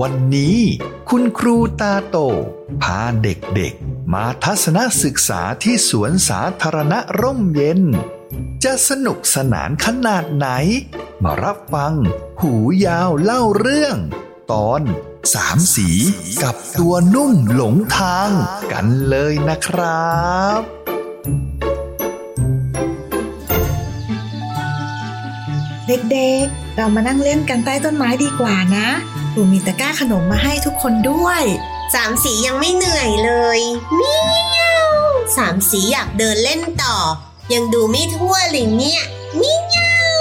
วันนี้คุณครูตาโต พาเด็กๆ มาทัศนศึกษาที่สวนสาธารณะร่มเย็น จะสนุกสนานขนาดไหน มารับฟัง หูยาวเล่าเรื่อง ตอนสามสีกับตัวนุ่มหลงทางกันเลยนะครับเด็กๆ เรามานั่งเล่นกันใต้ต้นไม้ดีกว่านะ ครูมีตะกร้าขนมมาให้ทุกคนด้วย สามสียังไม่เหนื่อยเลยเมียวสามสีอยากเดินเล่นต่อ ยังดูไม่ทั่วเลยเนี่ยเมียว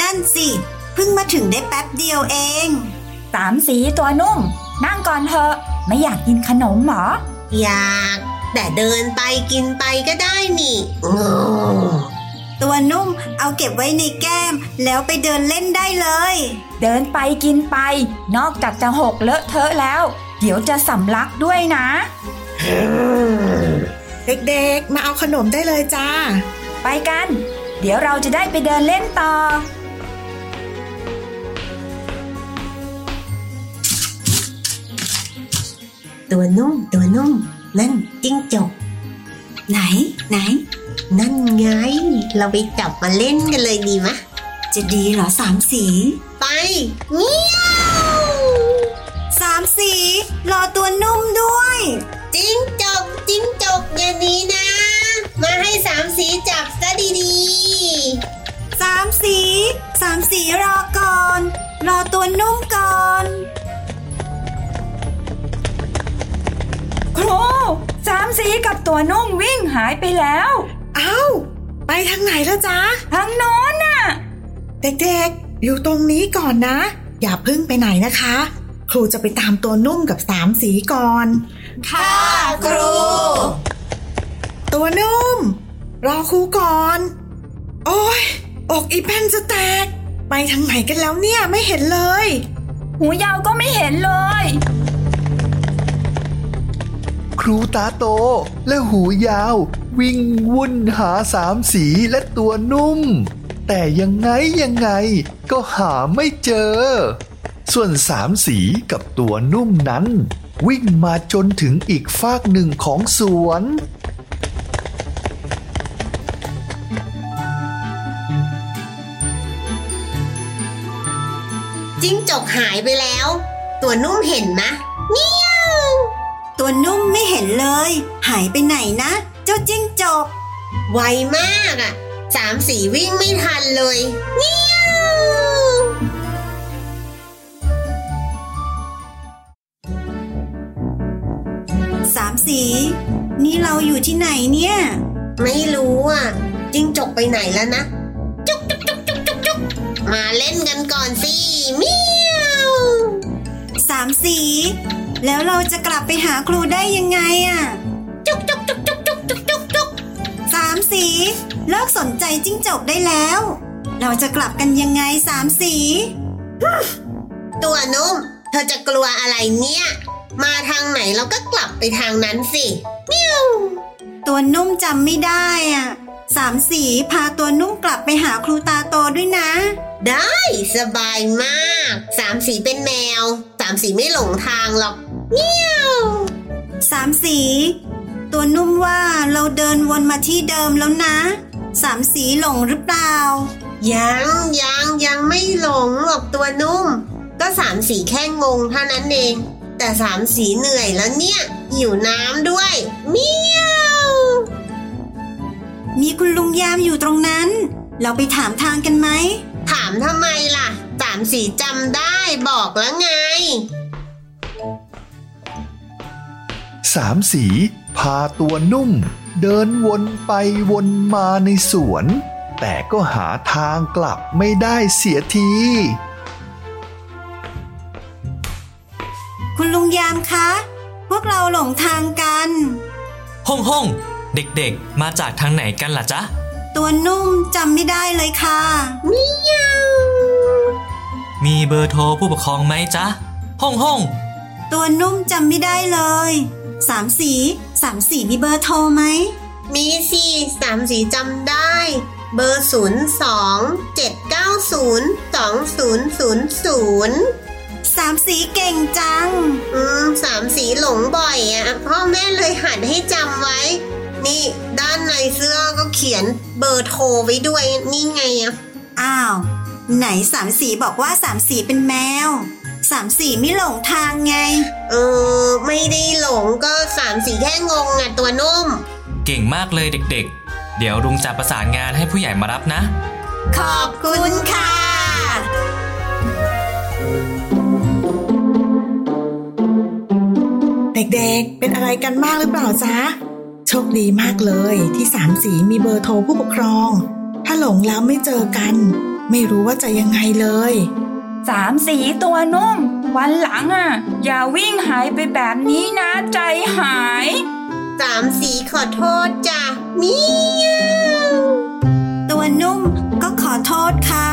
นั่นสิเพิ่งมาถึงได้แป๊บเดียวเอง สามสีตัวนุ่ม นั่งก่อนเถอะ ไม่อยากกินขนมหรอ อยาก แต่เดินไปกินไปก็ได้นี่โอ้ ตัวนุ่มเอาเก็บไว้ในแก้ม แล้วไปเดินเล่นได้เลย เดินไปกินไป นอกจากจะหกเลอะเทอะแล้ว เดี๋ยวจะสำลักด้วยนะ เด็กๆ มาเอาขนมได้เลยจ้า ไปกัน เดี๋ยวเราจะได้ไปเดินเล่นต่อ ตัวนุ่มตัวนุ่มนั่นจิ้งจกไหนไหน นั่นไง เราไปจับมาเล่นกันเลยดีมะจะดีเหรอสามสี ไปเมียวสามสีรอตัวนุ่มด้วย จิ้งจกจิ้งจกอย่างนี้นะ มาให้สามสีจับซะดีสามสีสามสีรอก่อน รอตัวนุ่มก่อนครูสามสีกับตัวนุ่มวิ่งหายไปแล้วเอ้าไปทางไหนแล้วจ้าทางโน้นน่ะ เด็กๆ อยู่ตรงนี้ก่อนนะ อย่าเพิ่งไปไหนนะคะ ครูจะไปตามตัวนุ่มกับสามสีก่อน ค่ะครู ตัวนุ่ม รอครูก่อน โอ้ยอกอีแผ่นจะแตก ไปทางไหนกันแล้วเนี่ยไม่เห็นเลย หูยาวก็ไม่เห็นเลย ครูตาโต และหูยาว วิ่งวุ่นหาสามสีและตัวนุ่ม แต่ยังไงยังไงก็หาไม่เจอ ส่วนสามสีกับตัวนุ่มนั้น วิ่งมาจนถึงอีกฟากหนึ่งของสวนจิ้งจกหายไปแล้ว ตัวนุ่มเห็นไหมเมีย ตัวนุ่มไม่เห็นเลย หายไปไหนนะ เจ้าจิ้งจก ไวมากอะ่ะสามสีวิ่งไม่ทันเลยเมียวสามสี นี่เราอยู่ที่ไหนเนี่ย ไม่รู้อะจิ้งจกไปไหนแล้วนะ จุกจุกจุกจุกจุกจุกมาเล่นกันก่อนสิเมียวสามสี แล้วเราจะกลับไปหาครูได้ยังไงอะ จุกจุกจุกจุกจุกจุกจุกจุกสามสีเลิกสนใจจิ้งจกได้แล้ว เราจะกลับกันยังไงสามสีตัวนุ่ม เธอจะกลัวอะไรเนี่ย มาทางไหนเราก็กลับไปทางนั้นสิมียวตัวนุ่มจำไม่ได้อะสามสีพาตัวนุ่มกลับไปหาครูตาโตด้วยนะ ได้สบายมาก สามสีเป็นแมวามสีไม่หลงทางหรอกเมียวสามสี ตัวนุ่มว่าเราเดินวนมาที่เดิมแล้วนะ สามสีหลงหรือเปล่า ยังยังยังไม่หลงหรอกตัวนุ่ม ก็สามสีแค่งงเท่านั้นเอง แต่สามสีเหนื่อยแล้วเนี่ยหิวน้ำด้วย เมียว มีคุณลุงยามอยู่ตรงนั้น เราไปถามทางกันไหม ถามทำไมล่ะสามสีจำได้บอกแล้วไง สามสีพาตัวนุ่ม เดินวนไปวนมาในสวน แต่ก็หาทางกลับไม่ได้เสียที คุณลุงยามคะ พวกเราหลงทางกัน ห้องห้องเด็กๆ มาจากทางไหนกันล่ะจ๊ะ ตัวนุ่มจำไม่ได้เลยค่ะมี เบอร์โทรผู้ปกครองไหมจ๊ะ ห้องห้อง ตัวนุ่มจำไม่ได้เลยสามสีสามสีมีเบอร์โทรไหม มีสิสามสีจำได้ เบอร์ศูนย์สองเจ็ดเก้าศูนย์สองศูนย์ศูนย์ศูนย์สามสีเก่งจัง อืมสามสีหลงบ่อยอะพ่อแม่เลยหัดให้จำไว้ นี่ด้านในเสื้อก็เขียนเบอร์โทรไว้ด้วยนี่ไงอะอ้าว ไหนสามสีบอกว่าสามสีเป็นแมว สามสีไม่หลงทางไง เออ ไม่ได้หลงก็สามสีแค่งงอะตัวนุ่ม เก่งมากเลยเด็กๆ เดี๋ยวลุงจะประสานงานให้ผู้ใหญ่มารับนะ ขอบคุณค่ะ เด็กๆ เป็นอะไรกันมากหรือเปล่าจ๊ะ โชคดีมากเลยที่สามสีมีเบอร์โทรผู้ปกครอง ถ้าหลงแล้วไม่เจอกัน ไม่รู้ว่าจะยังไงเลยสามสีตัวนุ่ม วันหลังอะ อย่าวิ่งหายไปแบบนี้นะใจหาย สามสีขอโทษจ้ะเมียวตัวนุ่มก็ขอโทษค่ะ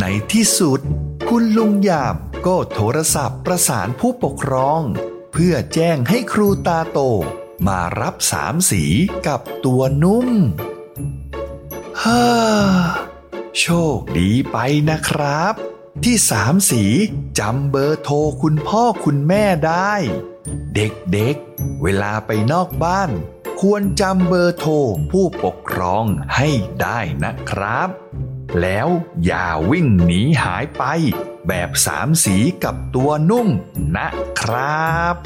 ในที่สุด คุณลุงยามก็โทรศัพท์ประสานผู้ปกครอง เพื่อแจ้งให้ครูตาโต มารับสามสีกับตัวนุ่มฮ่าโชคดีไปนะครับ ที่สามสีจำเบอร์โทรคุณพ่อคุณแม่ได้ เด็กๆเวลาไปนอกบ้าน ควรจำเบอร์โทรผู้ปกครองให้ได้นะครับ แล้วอย่าวิ่งหนีหายไป แบบสามสีกับตัวนุ่มนะครับ